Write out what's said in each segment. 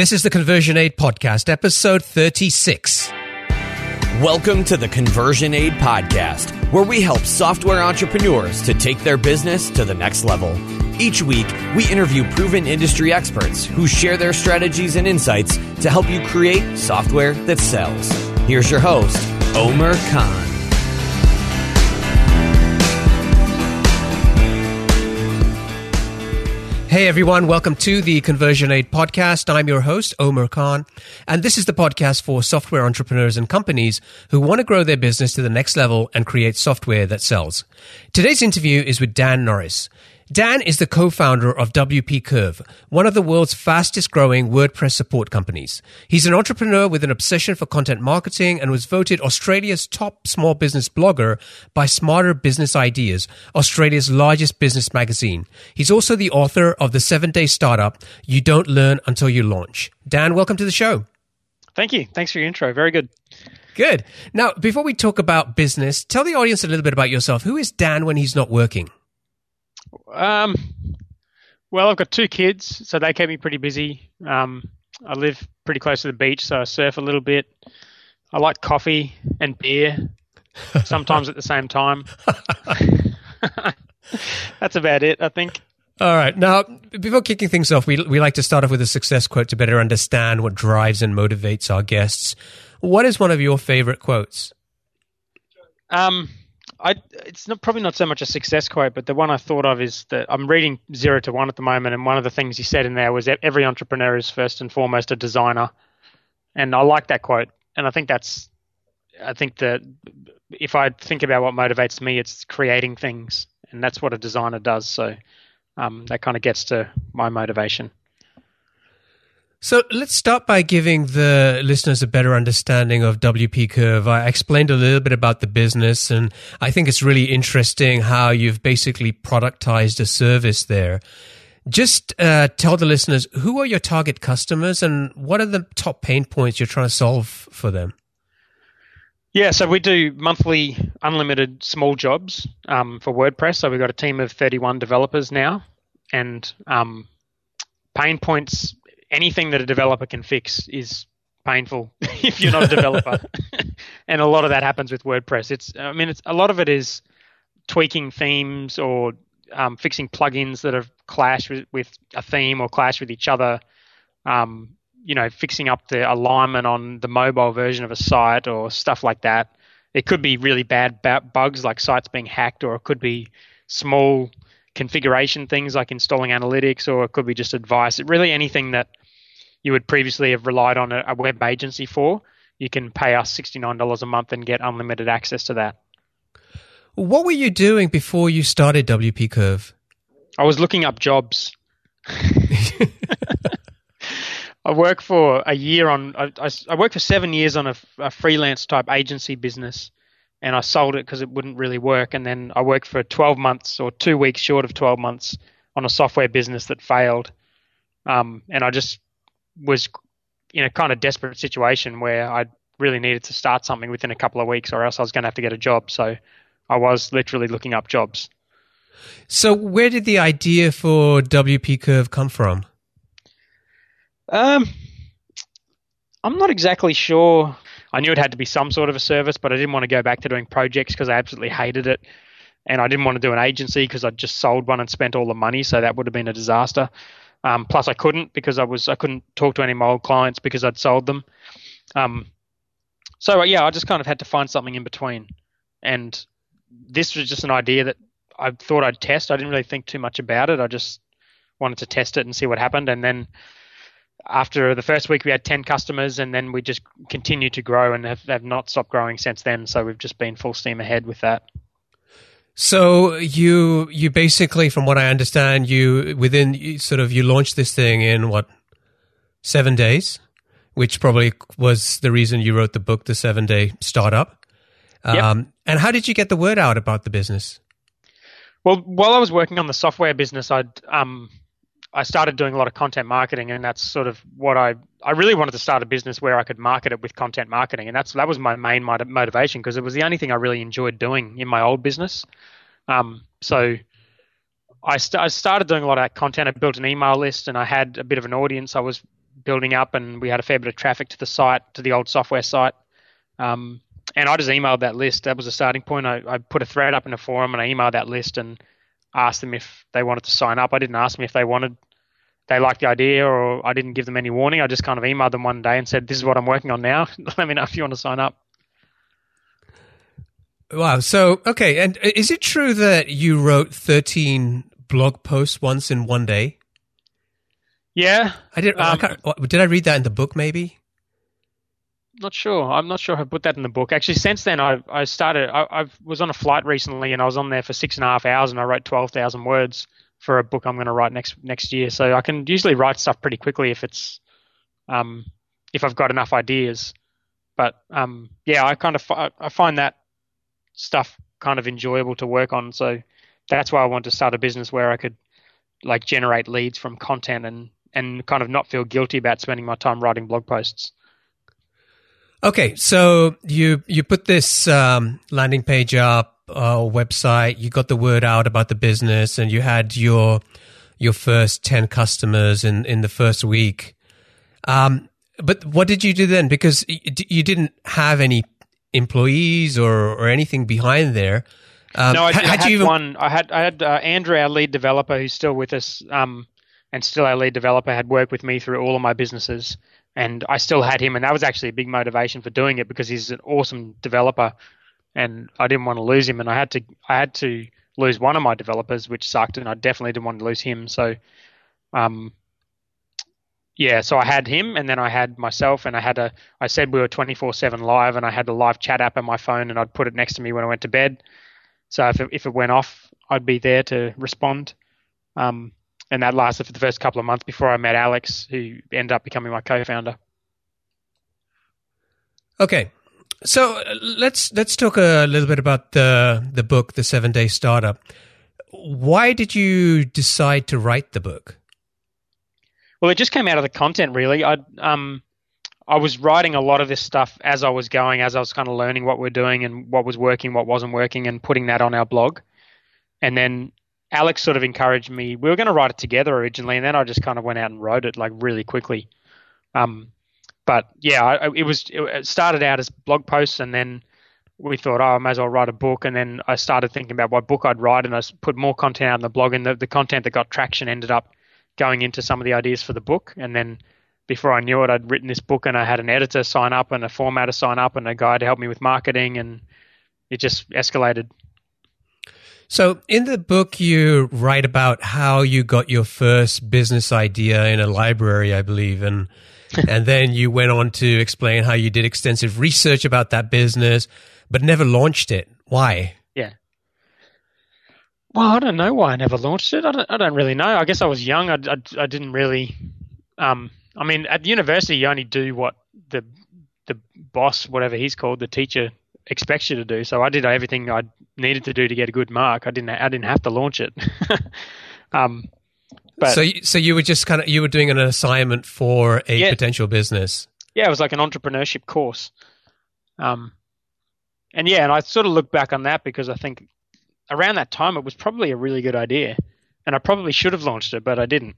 This is the Conversion Aid Podcast, episode 36. Welcome to the Conversion Aid Podcast, where we help software entrepreneurs to take their business to the next level. Each week, we interview proven industry experts who share their strategies and insights to help you create software that sells. Here's your host, Omer Khan. Hey everyone, welcome to the Conversion Aid podcast. I'm your host, Omer Khan, and this is the podcast for software entrepreneurs and companies who want to grow their business to the next level and create software that sells. Today's interview is with Dan Norris. Dan is the co-founder of WP Curve, one of the world's fastest growing WordPress support companies. He's an entrepreneur with an obsession for content marketing and was voted Australia's top small business blogger by Smarter Business Ideas, Australia's largest business magazine. He's also the author of The 7-Day Startup, You Don't Learn Until You Launch. Dan, welcome to the show. Thank you. Thanks for your intro. Very good. Good. Now, before we talk about business, tell the audience a little bit about yourself. Who is Dan when he's not working? Um, well, I've got two kids, so they keep me pretty busy. Um, I live pretty close to the beach, so I surf a little bit. I like coffee and beer, sometimes at the same time. That's about it, I think. All right. Now, before kicking things off, we, we like to start off with a success quote to better understand what drives and motivates our guests. What is one of your favorite quotes? Um, I, it's not probably not so much a success quote, but the one I thought of is that I'm reading Zero to One at the moment, and one of the things he said in there was that every entrepreneur is first and foremost a designer, and I like that quote, and I think that's, I think that if I think about what motivates me, it's creating things, and that's what a designer does. So um, that kind of gets to my motivation. So let's start by giving the listeners a better understanding of WP Curve. I explained a little bit about the business, and I think it's really interesting how you've basically productized a service there. Just uh, tell the listeners who are your target customers and what are the top pain points you're trying to solve for them? Yeah, so we do monthly unlimited small jobs um, for WordPress. So we've got a team of 31 developers now, and um, pain points anything that a developer can fix is painful if you're not a developer. and a lot of that happens with WordPress. It's I mean it's a lot of it is tweaking themes or um, fixing plugins that have clashed with, with, a theme or clash with each other. Um, you know, fixing up the alignment on the mobile version of a site or stuff like that. It could be really bad bugs like sites being hacked, or it could be small configuration things like installing analytics, or it could be just advice. Really, anything that you would previously have relied on a, a web agency for, you can pay us $69 a month and get unlimited access to that. What were you doing before you started WP Curve? I was looking up jobs. I worked for a year on. I, I, worked for seven years on a, a, freelance type agency business, and I sold it because it wouldn't really work. And then I worked for 12 months or two weeks short of 12 months on a software business that failed. Um, and I just was in a kind of desperate situation where I really needed to start something within a couple of weeks, or else I was going to have to get a job. So I was literally looking up jobs. So where did the idea for WP Curve come from? Um, I'm not exactly sure. I knew it had to be some sort of a service, but I didn't want to go back to doing projects because I absolutely hated it. And I didn't want to do an agency because I just sold one and spent all the money, so that would have been a disaster. Um, plus, I couldn't because I was I couldn't talk to any of my old clients because I'd sold them. Um, so uh, yeah, I just kind of had to find something in between, and this was just an idea that I thought I'd test. I didn't really think too much about it. I just wanted to test it and see what happened, and then after the first week we had 10 customers and then we just continued to grow and have, have not stopped growing since then so we've just been full steam ahead with that so you you basically, from what I understand, you within sort of you launched this thing in what seven days, which probably was the reason you wrote the book, The Seven Day Startup. Yep. Um, and how did you get the word out about the business? Well, while I was working on the software business, I'd um, I started doing a lot of content marketing, and that's sort of what I I really wanted to start a business where I could market it with content marketing, and that's that was my main motivation because it was the only thing I really enjoyed doing in my old business. Um, so I, st- I started doing a lot of content. I built an email list, and I had a bit of an audience. I was building up, and we had a fair bit of traffic to the site, to the old software site. Um, and I just emailed that list. That was a starting point. I, I put a thread up in a forum, and I emailed that list and asked them if they wanted to sign up. I didn't ask them if they wanted, they liked the idea, or I didn't give them any warning. I just kind of emailed them one day and said, "This is what I'm working on now. Let me know if you want to sign up." Wow. So, okay. And is it true that you wrote 13 blog posts once in one day? Yeah. I did. Um, I did I read that in the book? Maybe. Not sure. I'm not sure if I put that in the book. Actually, since then, I I started. I, I was on a flight recently, and I was on there for six and a half hours, and I wrote twelve thousand words for a book I'm going to write next next year. So I can usually write stuff pretty quickly if it's, um, if I've got enough ideas. But um, yeah, I kind of I find that stuff kind of enjoyable to work on. So that's why I want to start a business where I could like generate leads from content and and kind of not feel guilty about spending my time writing blog posts. Okay, so you you put this um, landing page up, uh, website. You got the word out about the business, and you had your your first ten customers in in the first week. Um, but what did you do then? Because you didn't have any employees or or anything behind there. Um, no, I, had, I had even... one. I had I had uh, Andrew, our lead developer, who's still with us, um, and still our lead developer, had worked with me through all of my businesses, and I still had him, and that was actually a big motivation for doing it because he's an awesome developer, and I didn't want to lose him, and I had to I had to lose one of my developers, which sucked, and I definitely didn't want to lose him. So, um, yeah, so I had him, and then I had myself, and I had a. I said we were twenty four seven live, and I had a live chat app on my phone, and I'd put it next to me when I went to bed so if it, if it went off, I'd be there to respond. Um, and that lasted for the first couple of months before I met Alex, who ended up becoming my co-founder. Okay, so uh, let's let's talk a little bit about the the book, The Seven Day Startup. Why did you decide to write the book? Well, it just came out of the content, really. I um, I was writing a lot of this stuff as I was going, as I was kind of learning what we're doing and what was working, what wasn't working, and putting that on our blog. And then Alex sort of encouraged me. We were going to write it together originally, and then I just kind of went out and wrote it like really quickly. Um, but yeah, I, it was it started out as blog posts, and then we thought, oh, I may as well write a book. And then I started thinking about what book I'd write, and I put more content out on the blog, and the, the content that got traction ended up going into some of the ideas for the book, and then before I knew it, I'd written this book and I had an editor sign up and a formatter sign up and a guy to help me with marketing, and it just escalated. So, in the book, you write about how you got your first business idea in a library, I believe, and and then you went on to explain how you did extensive research about that business, but never launched it. Why? Yeah. Well, I don't know why I never launched it. I don't, I don't really know. I guess I was young. I, I, I didn't really um, I mean, at the university, you only do what the the boss, whatever he's called, the teacher expects you to do. So I did everything I needed to do to get a good mark. I didn't I didn't have to launch it. um, but so so you were just kind of you were doing an assignment for a yeah, potential business. Yeah, it was like an entrepreneurship course. Um, and yeah, and I sort of look back on that because I think around that time it was probably a really good idea, and I probably should have launched it, but I didn't.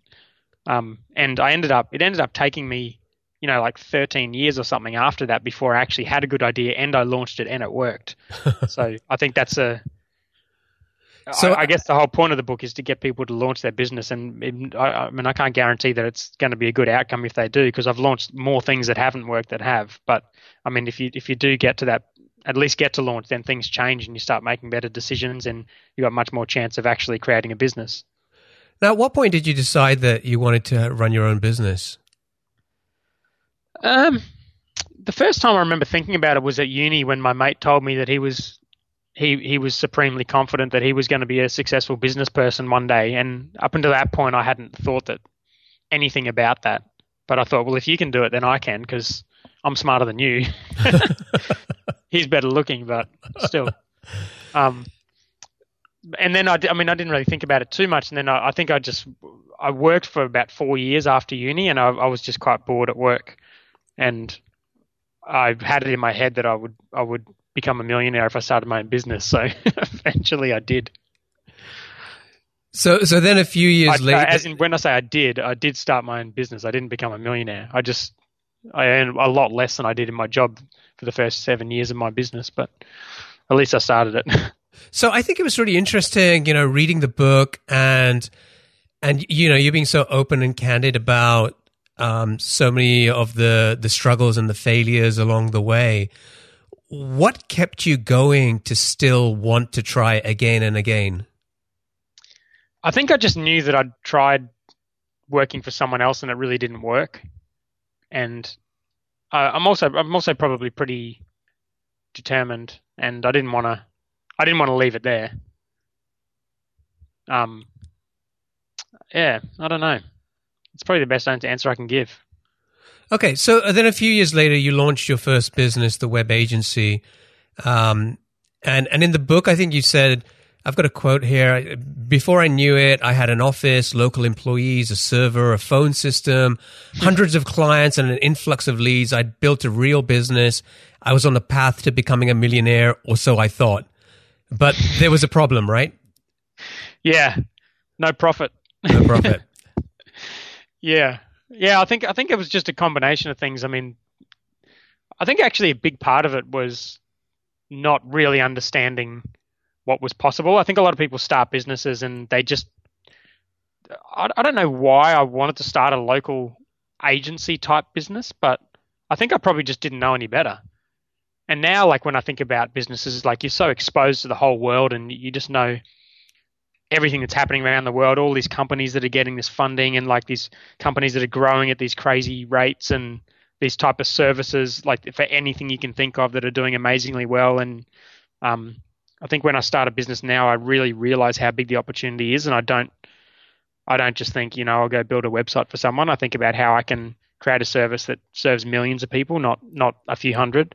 Um, and I ended up, it ended up taking me, you know, like 13 years or something after that before I actually had a good idea and I launched it and it worked. so I think that's a, so I, I, guess the whole point of the book is to get people to launch their business, and it, I, I, mean I can't guarantee that it's going to be a good outcome if they do, because I've launched more things that haven't worked that have. But I mean, if you if you do get to that, at least get to launch, then things change and you start making better decisions, and you got much more chance of actually creating a business. Now, at what point did you decide that you wanted to run your own business? Um, the first time I remember thinking about it was at uni when my mate told me that he was he he was supremely confident that he was going to be a successful business person one day. And up until that point, I hadn't thought that anything about that. But I thought, well, if you can do it, then I can because I'm smarter than you. He's better looking, but still. Um, and then I, I mean, I didn't really think about it too much. And then I, I think I just, I worked for about four years after uni and I, I was just quite bored at work. And I had it in my head that I would, I would become a millionaire if I started my own business. So eventually I did. So, so then a few years I, later, as in when I say I did, I did start my own business. I didn't become a millionaire. I just I earned a lot less than I did in my job for the first seven years of my business, but at least I started it. So I think it was really interesting, you know, reading the book and and you know, you being so open and candid about um, so many of the the struggles and the failures along the way. What kept you going to still want to try again and again? I think I just knew that I'd tried working for someone else and it really didn't work, and uh, I'm also I'm also probably pretty determined, and I didn't want to I didn't want to leave it there. Um, yeah, I don't know. It's probably the best answer I can give. Okay, so uh, then a few years later, you launched your first business, the web agency, um, and and in the book, I think you said, I've got a quote here. Before I knew it, I had an office, local employees, a server, a phone system, hundreds of clients, and an influx of leads. I'd built a real business. I was on the path to becoming a millionaire, or so I thought. But there was a problem, right? Yeah, no profit. No profit. yeah, yeah. I think I think it was just a combination of things. I mean, I think actually a big part of it was not really understanding what was possible. I think a lot of people start businesses and they just I, I don't know why I wanted to start a local agency type business, but I think I probably just didn't know any better and now like when I think about businesses, like you're so exposed to the whole world and you just know everything that's happening around the world, all these companies that are getting this funding and like these companies that are growing at these crazy rates and these type of services, like for anything you can think of that are doing amazingly well. And um, I think when I start a business now, I really realize how big the opportunity is, and I don't, I don't just think you know I'll go build a website for someone. I think about how I can create a service that serves millions of people, not not a few hundred.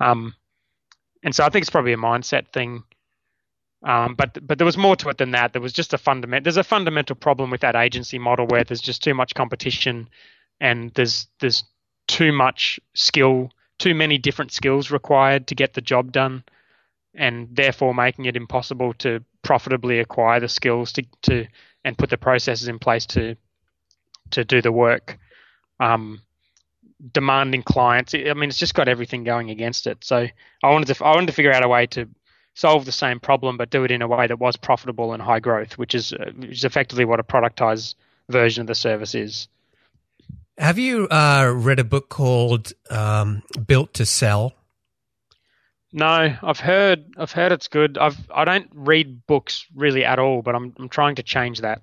Um, and so I think it's probably a mindset thing. Um, but but there was more to it than that. There was just a fundamental. There's a fundamental problem with that agency model where there's just too much competition, and there's there's too much skill, too many different skills required to get the job done, and therefore making it impossible to profitably acquire the skills to to and put the processes in place to to do the work. Um, demanding clients. I mean, it's just got everything going against it. So I wanted to I wanted to figure out a way to solve the same problem, but do it in a way that was profitable and high growth, which is uh, which is effectively what a productized version of the service is. Have you uh, read a book called um, Built to Sell? No, I've heard I've heard it's good. I've I don't read books really at all, but I'm I'm trying to change that.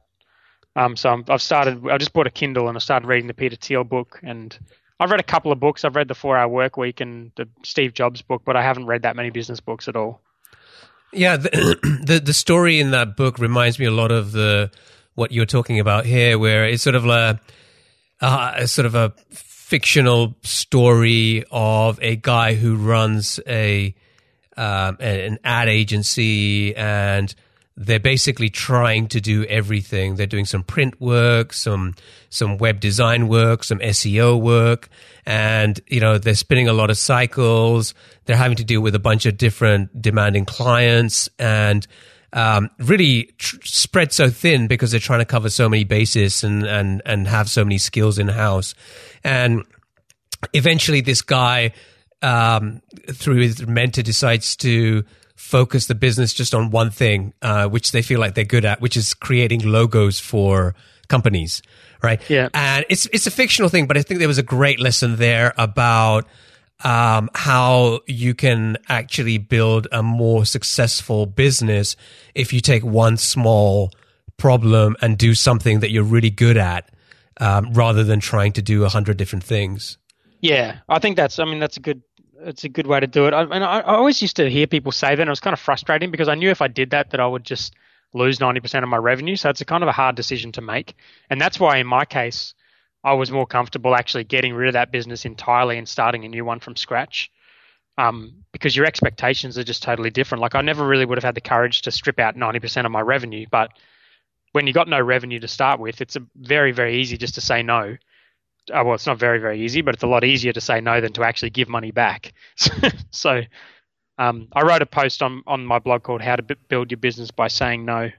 Um, so i have started. I just bought a Kindle and I started reading the Peter Thiel book, and I've read a couple of books. I've read the Four Hour Work Week and the Steve Jobs book, but I haven't read that many business books at all. Yeah, the the, the story in that book reminds me a lot of the what you're talking about here, where it's sort of a, a sort of a fictional story of a guy who runs a um, an ad agency and they're basically trying to do everything. They're doing some print work, some some web design work, some SEO work, and you know they're spinning a lot of cycles. They're having to deal with a bunch of different demanding clients, and um, really tr- spread so thin because they're trying to cover so many bases and and and have so many skills in house. And eventually, this guy, um, through his mentor, decides to focus the business just on one thing, uh, which they feel like they're good at, which is creating logos for companies, right? Yeah. And it's it's a fictional thing, but I think there was a great lesson there about um, how you can actually build a more successful business if you take one small problem and do something that you're really good at, um, rather than trying to do a hundred different things. Yeah, I think that's. I mean, that's a good it's a good way to do it. I, and I, I, always used to hear people say that, and it was kind of frustrating because I knew if I did that, that I would just lose ninety percent of my revenue. So it's a kind of a hard decision to make, and that's why in my case, I was more comfortable actually getting rid of that business entirely and starting a new one from scratch. Um, because your expectations are just totally different. Like I never really would have had the courage to strip out ninety percent of my revenue, but when you got no revenue to start with, it's very very easy just to say no uh, well, it's not very very easy, but it's a lot easier to say no than to actually give money back. so, um, I wrote a post on on my blog called "How to B- Build Your Business by Saying No,"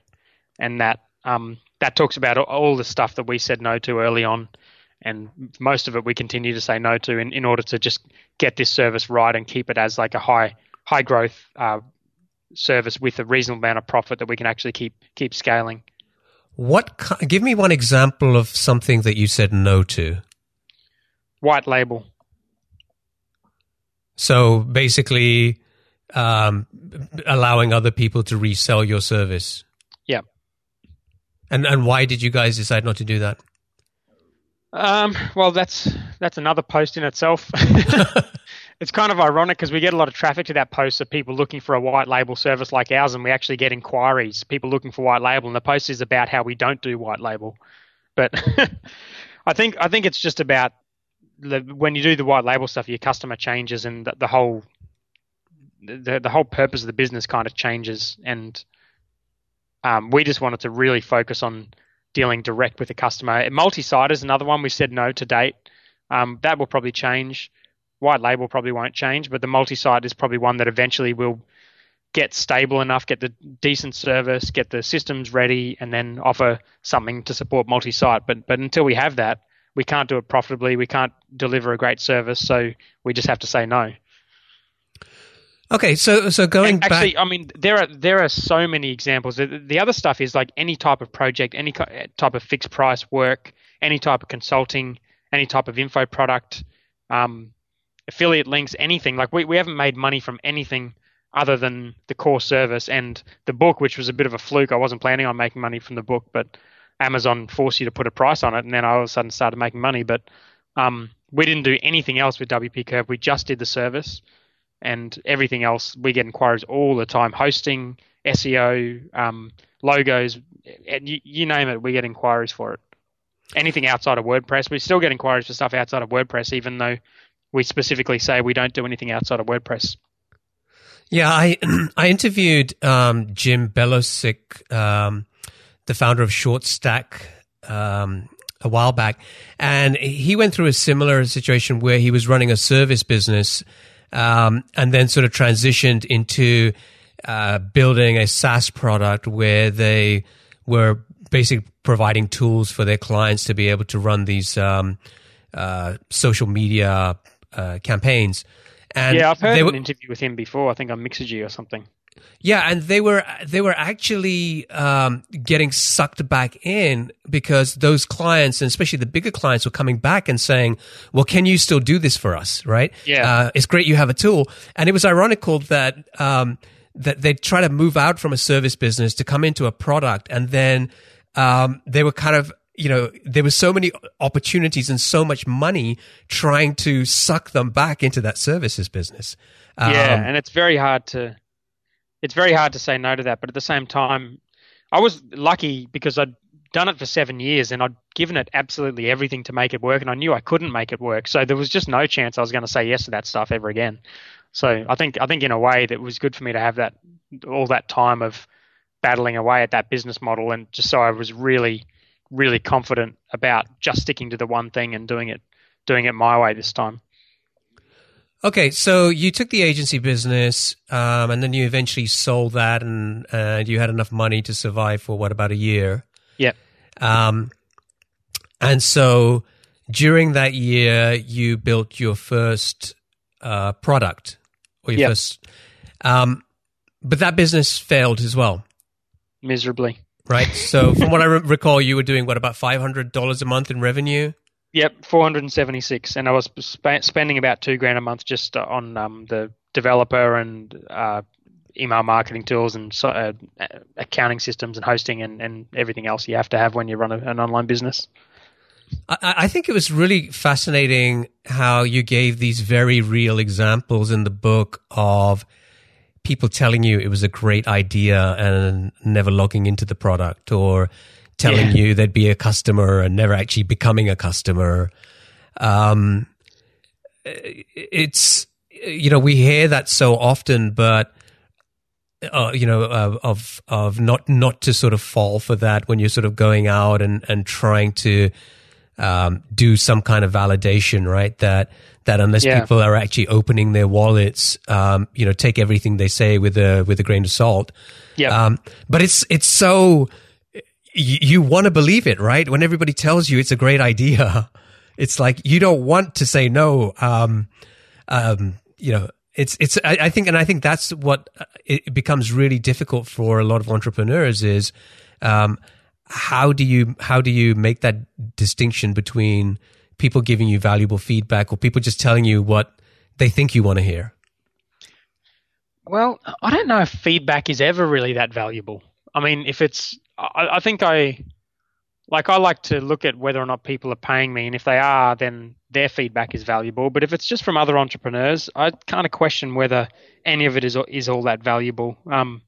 and that Um, that talks about all the stuff that we said no to early on, and most of it we continue to say no to in, in order to just get this service right and keep it as like a high high growth uh, service with a reasonable amount of profit that we can actually keep keep scaling. What? Give me one example of something that you said no to. White label. So basically, um, allowing other people to resell your service. Yeah. And and why did you guys decide not to do that? Um, well, that's that's another post in itself. it's kind of ironic because we get a lot of traffic to that post of people looking for a white label service like ours, and we actually get inquiries, people looking for white label, and the post is about how we don't do white label. But I think I think it's just about the, when you do the white label stuff, your customer changes, and the, the whole the the whole purpose of the business kind of changes, and um, we just wanted to really focus on dealing direct with the customer. Multi-site is another one we said no to date. Um, that will probably change white label probably won't change, but the multi-site is probably one that eventually will get stable enough, get the decent service, get the systems ready, and then offer something to support multi-site. But but until we have that, we can't do it profitably. We can't deliver a great service, so we just have to say no. Okay, so so going and actually, back, I mean, there are there are so many examples. The, the other stuff is like any type of project, any type of fixed price work, any type of consulting, any type of info product. Um, affiliate links, anything. Like we, we haven't made money from anything other than the core service and the book, which was a bit of a fluke. I wasn't planning on making money from the book, but Amazon forced you to put a price on it, and then all of a sudden started making money. But um, we didn't do anything else with WP Curve. We just did the service, and everything else we get inquiries all the time: hosting, SEO, um, logos, you, you name it. We get inquiries for it. Anything outside of WordPress, we still get inquiries for stuff outside of WordPress, even though we specifically say we don't do anything outside of WordPress. Yeah, I I interviewed um, Jim Belosic, um, the founder of ShortStack, um, a while back, and he went through a similar situation where he was running a service business, um, and then sort of transitioned into uh, building a SaaS product where they were basically providing tools for their clients to be able to run these um, uh, social media uh, campaigns. And yeah, I've heard an interview with him before. I think on Mixergy or something. Yeah, and they were they were actually um, getting sucked back in because those clients, and especially the bigger clients, were coming back and saying, "Well, can you still do this for us?" Right? Yeah, uh, it's great you have a tool, and it was ironical that um, that they try to move out from a service business to come into a product, and then um, they were kind of you know, there were so many opportunities and so much money trying to suck them back into that services business. Um, yeah, and it's very hard to it's very hard to say no to that. But at the same time, I was lucky because I'd done it for seven years and I'd given it absolutely everything to make it work, and I knew I couldn't make it work. So there was just no chance I was going to say yes to that stuff ever again. So I think I think in a way that was good for me to have that all that time of battling away at that business model, and just so I was really really confident about just sticking to the one thing and doing it doing it my way this time. Okay, so you took the agency business, um, and then you eventually sold that, and and you had enough money to survive for what about a year? Yeah. Um, and so during that year, you built your first uh, product, or your yep. first, um, but that business failed as well. Miserably right? So from what I re- recall, you were doing what about five hundred dollars a month in revenue? Yep, four hundred and I was sp- spending about two grand a month just on um, the developer and uh, email marketing tools and so, uh, accounting systems and hosting and, and everything else you have to have when you run a, an online business. I, I think it was really fascinating how you gave these very real examples in the book of people telling you it was a great idea and never logging into the product or telling yeah. you they'd be a customer and never actually becoming a customer. Um, it's, you know, we hear that so often, but, uh, you know, uh, of, of not, not to sort of fall for that when you're sort of going out and, and trying to, um, do some kind of validation, right? That, that unless yeah. people are actually opening their wallets, um, you know, take everything they say with a with a grain of salt. Yeah. Um, but it's it's so you, want to believe it, right? When everybody tells you it's a great idea, it's like you don't want to say no. Um, um, you know, it's it's. I, I, think, and I think that's what uh, it becomes really difficult for a lot of entrepreneurs is, um, how do you how do you make that distinction between people giving you valuable feedback or people just telling you what they think you want to hear? Well, I don't know if feedback is ever really that valuable. I mean, if it's, I, I think I, like, I like to look at whether or not people are paying me, and if they are, then their feedback is valuable. But if it's just from other entrepreneurs, I kind of question whether any of it is is all that valuable. Um,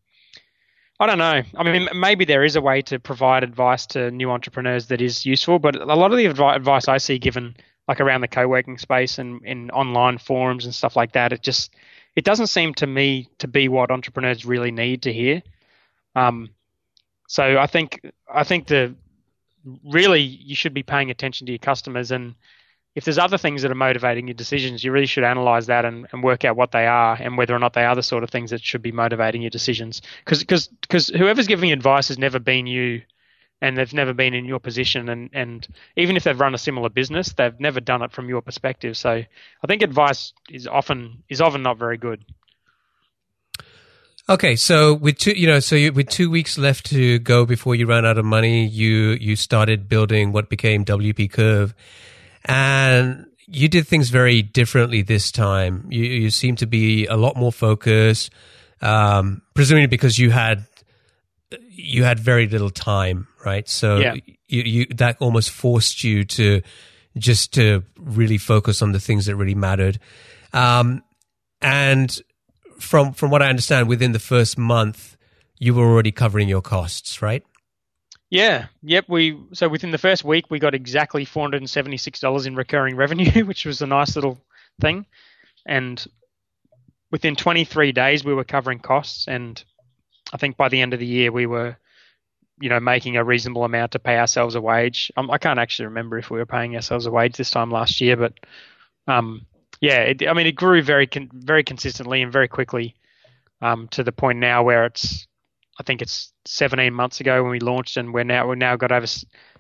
I don't know. I mean, maybe there is a way to provide advice to new entrepreneurs that is useful, but a lot of the advice I see given, like around the co-working space and in online forums and stuff like that, it just it doesn't seem to me to be what entrepreneurs really need to hear. Um, so I think I think the really you should be paying attention to your customers and if there's other things that are motivating your decisions, you really should analyze that and, and work out what they are and whether or not they are the sort of things that should be motivating your decisions. Because whoever's giving advice has never been you, and they've never been in your position, and and even if they've run a similar business, they've never done it from your perspective. So I think advice is often is often not very good. Okay, so with two, you know, so you, with two weeks left to go before you ran out of money, you you started building what became WP Curve, and you did things very differently this time. You you seem to be a lot more focused, um, presumably because you had you had very little time, right? So yeah. you, you that almost forced you to just to really focus on the things that really mattered, um, and from from what I understand, within the first month, you were already covering your costs, right? Yeah. Yep. We so within the first week we got exactly four hundred and seventy six dollars in recurring revenue, which was a nice little thing, and within twenty three days we were covering costs, and I think by the end of the year we were, you know, making a reasonable amount to pay ourselves a wage. Um, I can't actually remember if we were paying ourselves a wage this time last year, but um, yeah, it, I mean, it grew very con- very consistently and very quickly um, to the point now where it's, I think it's 17 months ago when we launched, and we're now we've now got over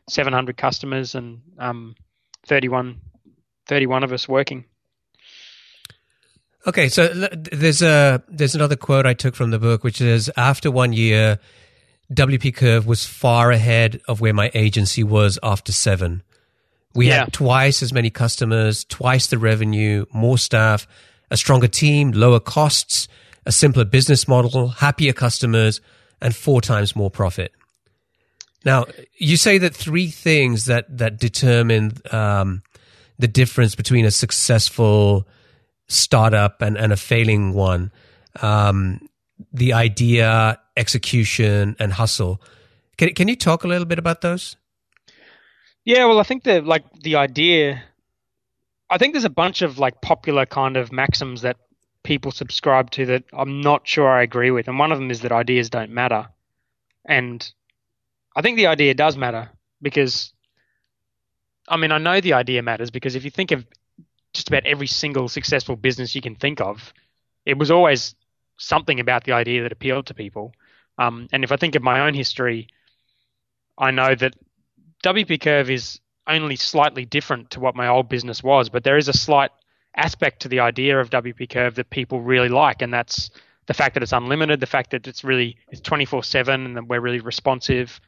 700 customers and um, 31 31 of us working. Okay, so there's a there's another quote I took from the book, which is after one year, WP Curve was far ahead of where my agency was after seven. We yeah. had twice as many customers, twice the revenue, more staff, a stronger team, lower costs, a simpler business model, happier customers, and four times more profit. Now, you say that three things that that determine um, the difference between a successful startup and, and a failing one: um, the idea, execution, and hustle. Can can you talk a little bit about those? Yeah, well, I think the like the idea. I think there's a bunch of like popular kind of maxims that people subscribe to that I'm not sure I agree with, and one of them is that ideas don't matter, and I think the idea does matter because, I mean, I know the idea matters because if you think of just about every single successful business you can think of, it was always something about the idea that appealed to people. Um, and if I think of my own history, I know that WP Curve is only slightly different to what my old business was, but there is a slight aspect to the idea of WP Curve that people really like, and that's the fact that it's unlimited, the fact that it's really it's 24/7, and that we're really responsive.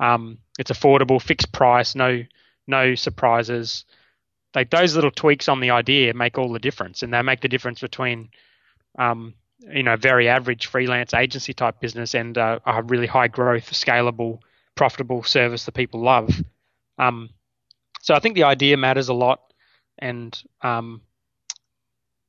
Um, it's affordable, fixed price, no no surprises. Like those little tweaks on the idea make all the difference, and they make the difference between um, you know very average freelance agency type business and uh, a really high growth, scalable profitable service that people love. Um, so I think the idea matters a lot, and um,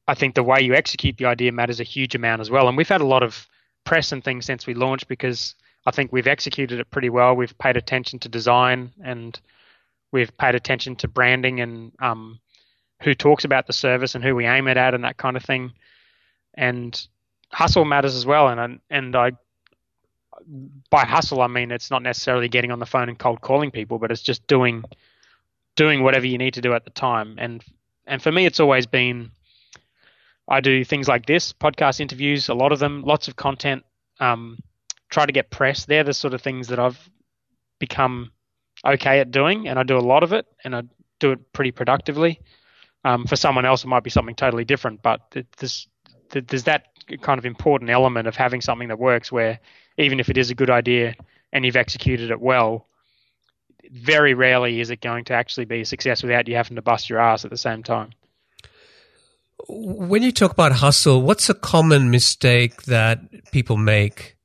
I think the way you execute the idea matters a huge amount as well. And we've had a lot of press and things since we launched because I think we've executed it pretty well. We've paid attention to design and we've paid attention to branding and um, who talks about the service and who we aim it at and that kind of thing. And hustle matters as well. And and I by hustle, I mean it's not necessarily getting on the phone and cold calling people, but it's just doing doing whatever you need to do at the time. And and for me, it's always been I do things like this, podcast interviews, a lot of them, lots of content. Um, try to get press. They're the sort of things that I've become okay at doing, and I do a lot of it, and I do it pretty productively. Um, for someone else, it might be something totally different, but there's there's that kind of important element of having something that works, where even if it is a good idea and you've executed it well, very rarely is it going to actually be a success without you having to bust your ass at the same time. When you talk about hustle, what's a common mistake that people make?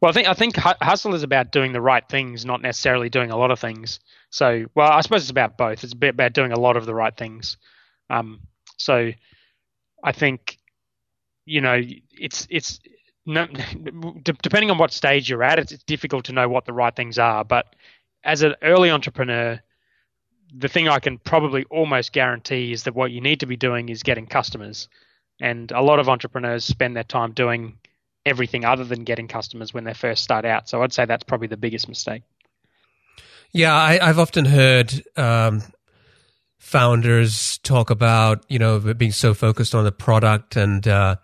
Well, I think I think hustle is about doing the right things, not necessarily doing a lot of things. So, well, I suppose it's about both. It's about doing a lot of the right things. Um, so, I think, you know, it's it's no, depending on what stage you're at, it's, it's difficult to know what the right things are. But as an early entrepreneur, the thing I can probably almost guarantee is that what you need to be doing is getting customers. And a lot of entrepreneurs spend their time doing everything other than getting customers when they first start out. So I'd say that's probably the biggest mistake. Yeah, I, have often heard um, founders talk about you know being so focused on the product, and uh,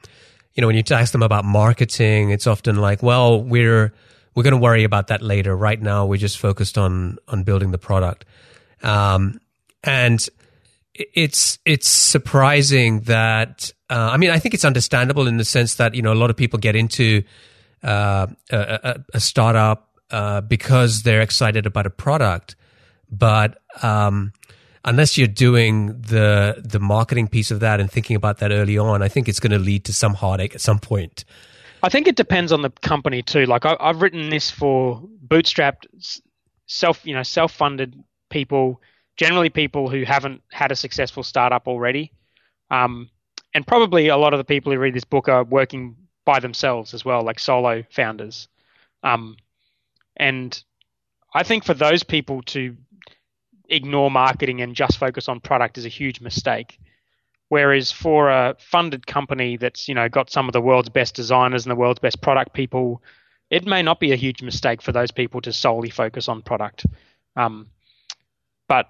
you know when you ask them about marketing, it's often like, well, we're we're going to worry about that later. Right now, we're just focused on on building the product. Um, and it's it's surprising that uh, I mean I think it's understandable in the sense that you know a lot of people get into uh, a, a, startup uh, because they're excited about a product, but um, unless you're doing the the marketing piece of that and thinking about that early on, I think it's going to lead to some heartache at some point. I think it depends on the company too. Like I, have written this for bootstrapped, self you know self funded people, generally people who haven't had a successful startup already, um, and probably a lot of the people who read this book are working by themselves as well, like solo founders. Um, and I think for those people to ignore marketing and just focus on product is a huge mistake. Whereas for a funded company that's you know got some of the world's best designers and the world's best product people, it may not be a huge mistake for those people to solely focus on product. Um, but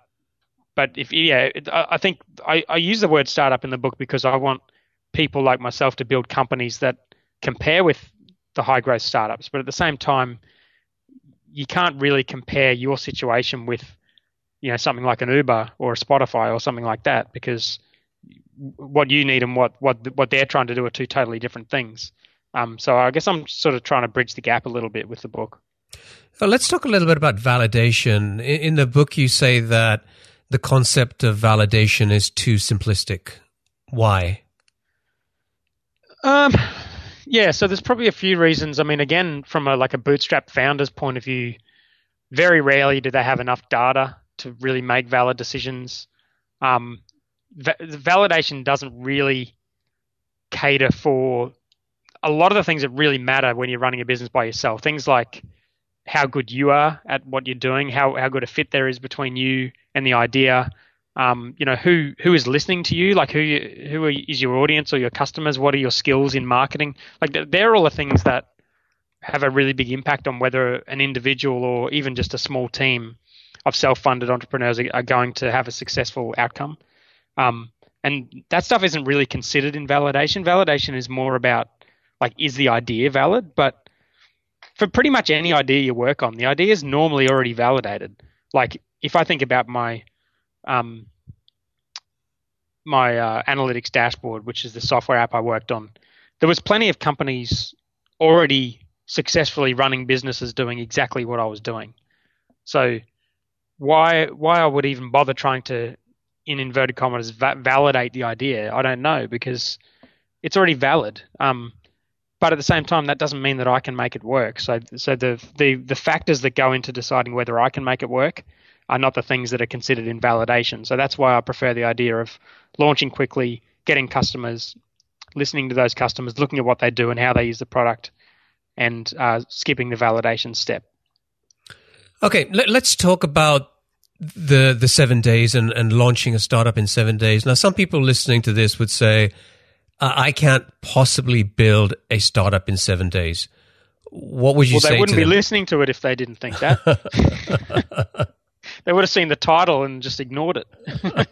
but if yeah, I think I, I use the word startup in the book because I want people like myself to build companies that compare with the high growth startups, but at the same time, you can't really compare your situation with you know something like an Uber or a Spotify or something like that because what you need and what what what they're trying to do are two totally different things. Um, so I guess I'm sort of trying to bridge the gap a little bit with the book. Well, let's talk a little bit about validation. In the book, you say that the concept of validation is too simplistic. Why? Um, yeah, so there's probably a few reasons. I mean, again, from a like a bootstrap founder's point of view, very rarely do they have enough data to really make valid decisions. Um, va- validation doesn't really cater for a lot of the things that really matter when you're running a business by yourself. Things like how good you are at what you're doing, how how good a fit there is between you and the idea. Um, you know who who is listening to you, like who who is your audience or your customers. What are your skills in marketing? Like they're all the things that have a really big impact on whether an individual or even just a small team of self-funded entrepreneurs are going to have a successful outcome. Um, and that stuff isn't really considered in validation. Validation is more about like is the idea valid, but for pretty much any idea you work on, the idea is normally already validated. Like if I think about my um, my uh, analytics dashboard, which is the software app I worked on, there was plenty of companies already successfully running businesses doing exactly what I was doing. So why why I would even bother trying to in inverted commas va- validate the idea, I don't know because it's already valid. Um, but at the same time, that doesn't mean that I can make it work. So, so the, the the factors that go into deciding whether I can make it work are not the things that are considered in validation. So that's why I prefer the idea of launching quickly, getting customers, listening to those customers, looking at what they do and how they use the product, and uh, skipping the validation step. Okay, let, us talk about the the seven days and, and launching a startup in seven days. Now, some people listening to this would say, I can't possibly build a startup in seven days. What would you well, say? They wouldn't be listening to it if they didn't think that. they would have seen the title and just ignored it.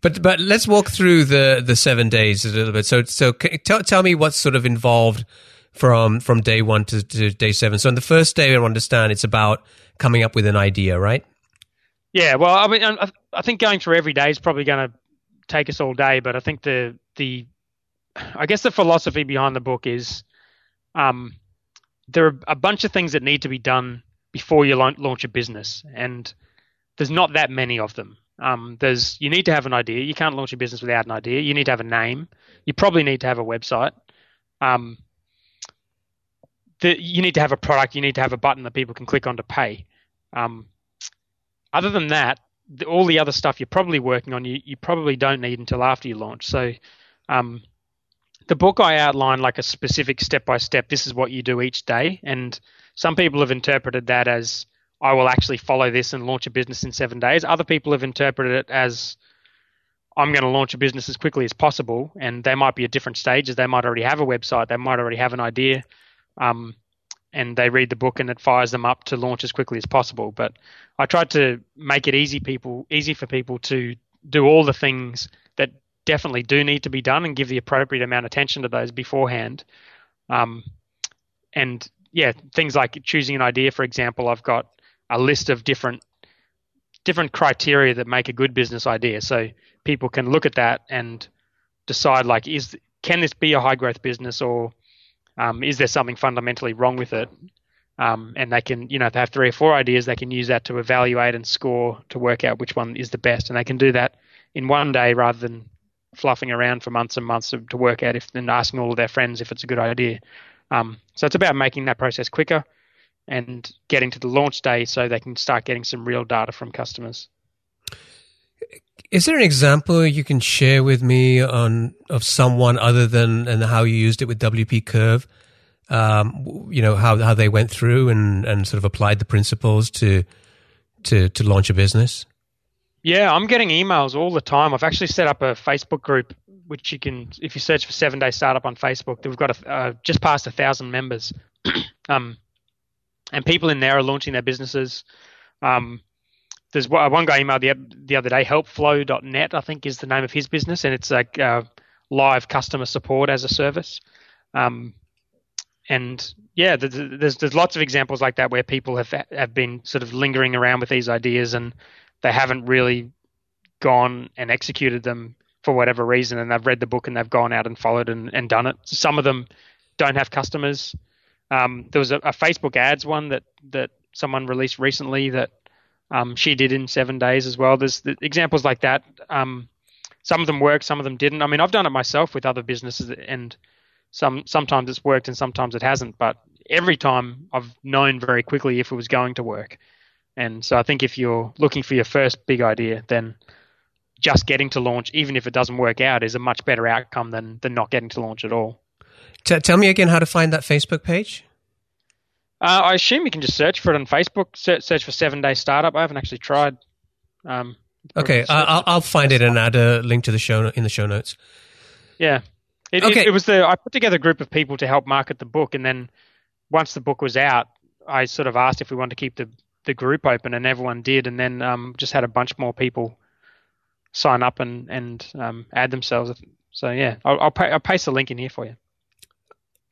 but but let's walk through the the seven days a little bit. So so tell tell me what's sort of involved from from day one to, to day seven. So on the first day, I understand it's about coming up with an idea, right? Yeah. Well, I mean, I, I think going through every day is probably going to take us all day, but I think the the I guess the philosophy behind the book is um, there are a bunch of things that need to be done before you launch a business, and there's not that many of them. Um, there's you need to have an idea. You can't launch a business without an idea. You need to have a name. You probably need to have a website. Um, the, you need to have a product. You need to have a button that people can click on to pay. Um, other than that, the, all the other stuff you're probably working on, you, you probably don't need until after you launch. So, um, the book I outline like a specific step by step. This is what you do each day, and some people have interpreted that as I will actually follow this and launch a business in seven days. Other people have interpreted it as I'm going to launch a business as quickly as possible, and they might be at different stages. They might already have a website, they might already have an idea, um, and they read the book and it fires them up to launch as quickly as possible. But I tried to make it easy people easy for people to do all the things that definitely do need to be done and give the appropriate amount of attention to those beforehand. Um, and yeah, things like choosing an idea, for example, I've got a list of different different criteria that make a good business idea. So people can look at that and decide like is can this be a high growth business or um, is there something fundamentally wrong with it? Um, and they can, you know, if they have three or four ideas, they can use that to evaluate and score to work out which one is the best. And they can do that in one day rather than fluffing around for months and months to, work out if and asking all of their friends if it's a good idea. Um, so it's about making that process quicker and getting to the launch day so they can start getting some real data from customers. Is there an example you can share with me on of someone other than and how you used it with WP Curve? Um, you know how how they went through and, and sort of applied the principles to to to launch a business. Yeah, I'm getting emails all the time. I've actually set up a Facebook group, which you can, if you search for Seven Day Startup on Facebook, we've got a, uh, just past a thousand members. um, and people in there are launching their businesses. Um, there's one guy emailed the, the other day, helpflow.net, I think is the name of his business, and it's like uh, live customer support as a service. Um, and yeah, there's there's lots of examples like that where people have have been sort of lingering around with these ideas and they haven't really gone and executed them for whatever reason, and they've read the book and they've gone out and followed and, and done it. Some of them don't have customers. Um, there was a, a, Facebook ads one that that someone released recently that um, she did in seven days as well. There's the examples like that. Um, some of them worked, some of them didn't. I mean, I've done it myself with other businesses, and some sometimes it's worked and sometimes it hasn't. But every time I've known very quickly if it was going to work. And so I think if you're looking for your first big idea, then just getting to launch, even if it doesn't work out, is a much better outcome than than not getting to launch at all. T- tell me again how to find that Facebook page. Uh, I assume you can just search for it on Facebook. Search, search for Seven Day Startup. I haven't actually tried. Um, okay, I'll, I'll find it and add a link to the show in the show notes. Yeah, it, okay. It, it, was the I put together a group of people to help market the book, and then once the book was out, I sort of asked if we wanted to keep the the group open, and everyone did, and then um, just had a bunch more people sign up and and um, add themselves. So yeah, I'll I'll, pay, I'll paste the link in here for you.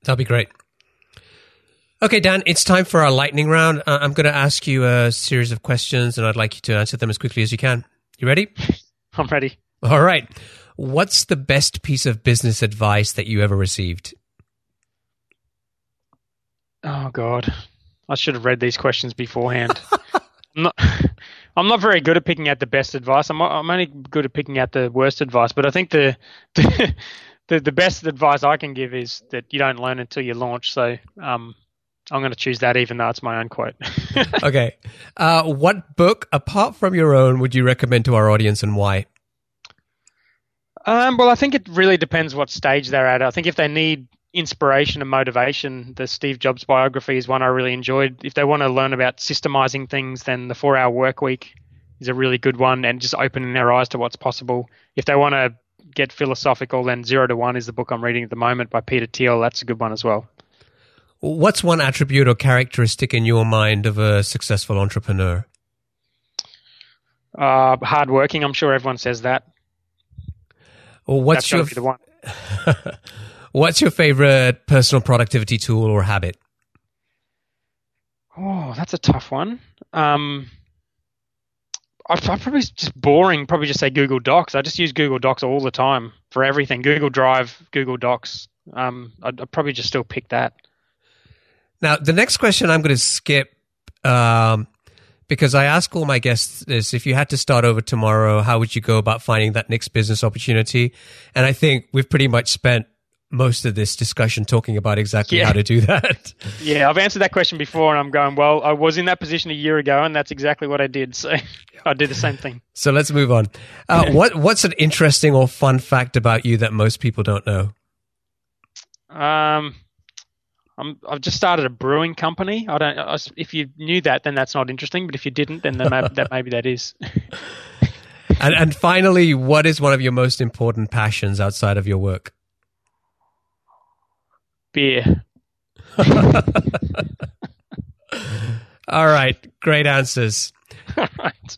That'll be great. Okay, Dan, it's time for our lightning round. Uh, I'm going to ask you a series of questions, and I'd like you to answer them as quickly as you can. You ready? I'm ready. All right. What's the best piece of business advice that you ever received? Oh God, I should have read these questions beforehand. I'm not, I'm not very good at picking out the best advice. I'm, I'm only good at picking out the worst advice. But I think the, the the, the best advice I can give is that you don't learn until you launch. So um, I'm going to choose that, even though it's my own quote. okay. Uh, what book, apart from your own, would you recommend to our audience and why? Um, well, I think it really depends what stage they're at. I think if they need inspiration and motivation, the Steve Jobs biography is one I really enjoyed. If they want to learn about systemizing things, then the Four Hour Work Week is a really good one, and just opening their eyes to what's possible. If they want to get philosophical, then Zero to One is the book I'm reading at the moment by Peter Thiel. That's a good one as well. What's one attribute or characteristic in your mind of a successful entrepreneur? Uh, hardworking. I'm sure everyone says that. Well, what's That's your the one? What's your favorite personal productivity tool or habit? Oh, that's a tough one. Um, I I probably just boring. Probably just say Google Docs. I just use Google Docs all the time for everything. Google Drive, Google Docs. Um, I'd, I'd probably just still pick that. Now, the next question I'm going to skip um, because I ask all my guests this: if you had to start over tomorrow, how would you go about finding that next business opportunity? And I think we've pretty much spent most of this discussion talking about exactly Yeah. how to do that. Yeah, I've answered that question before, and I'm going. Well, I was in that position a year ago, and that's exactly what I did. So I did the same thing. So let's move on. Uh, what What's an interesting or fun fact about you that most people don't know? Um, I'm, I've just started a brewing company. I don't. I, if you knew that, then that's not interesting. But if you didn't, then that, may, that maybe that is. And, and finally, what is one of your most important passions outside of your work? Beer. All right, great answers. right.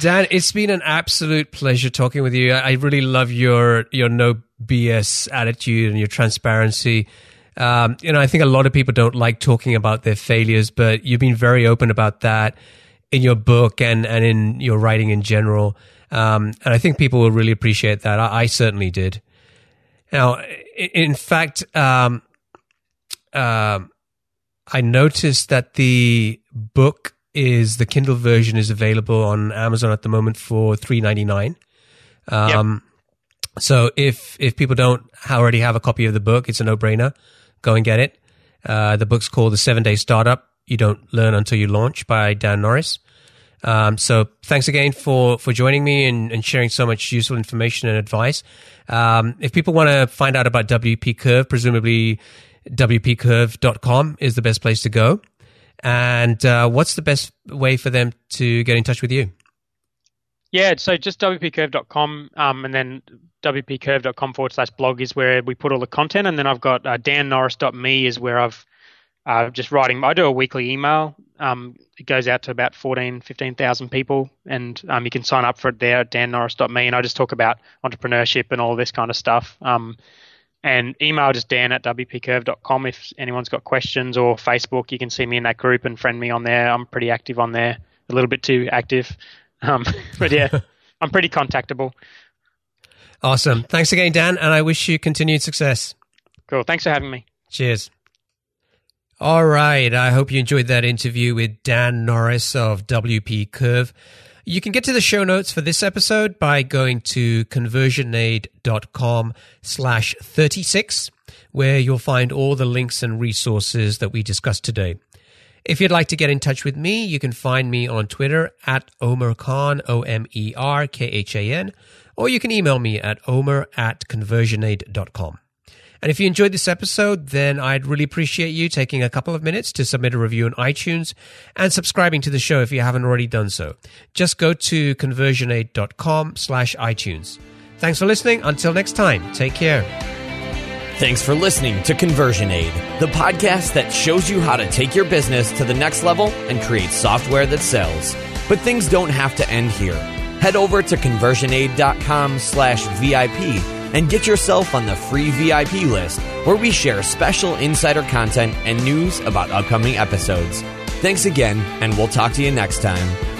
Dan, it's been an absolute pleasure talking with you. I really love your your no BS attitude and your transparency. Um, you know, I think a lot of people don't like talking about their failures, but you've been very open about that in your book and and in your writing in general. Um, and I think people will really appreciate that. I, I certainly did. Now, in fact, um, um, I noticed that the book is the Kindle version is available on Amazon at the moment for three ninety nine. Um, So if if people don't already have a copy of the book, it's a no brainer. Go and get it. Uh, the book's called The Seven Day Startup. You don't learn until you launch by Dan Norris. Um, so thanks again for, for joining me and, and sharing so much useful information and advice. Um, if people want to find out about WP Curve, presumably WPCurve.com is the best place to go. And uh, what's the best way for them to get in touch with you? Yeah, so just wpcurve.com um, and then wpcurve.com forward slash blog is where we put all the content. And then I've got uh, dannorris.me is where I've uh, just writing. I do a weekly email. Um, it goes out to about 14, 15,000 people. And um, you can sign up for it there at dannorris.me. And I just talk about entrepreneurship and all this kind of stuff. Um, and email just dan at wpcurve.com if anyone's got questions or Facebook. You can see me in that group and friend me on there. I'm pretty active on there, a little bit too active. Um, but yeah, I'm pretty contactable. Awesome. Thanks again, Dan, and I wish you continued success. Cool. Thanks for having me. Cheers. All right. I hope you enjoyed that interview with Dan Norris of WP Curve. You can get to the show notes for this episode by going to conversionaid.com slash 36, where you'll find all the links and resources that we discussed today. If you'd like to get in touch with me, you can find me on Twitter at Omer Khan, O-M-E-R-K-H-A-N, or you can email me at omer at conversionaid.com. And if you enjoyed this episode, then I'd really appreciate you taking a couple of minutes to submit a review on iTunes and subscribing to the show if you haven't already done so. Just go to conversionaid.com slash iTunes. Thanks for listening. Until next time, take care. Thanks for listening to Conversion Aid, the podcast that shows you how to take your business to the next level and create software that sells. But things don't have to end here. Head over to conversionaid.com slash VIP and get yourself on the free VIP list where we share special insider content and news about upcoming episodes. Thanks again, and we'll talk to you next time.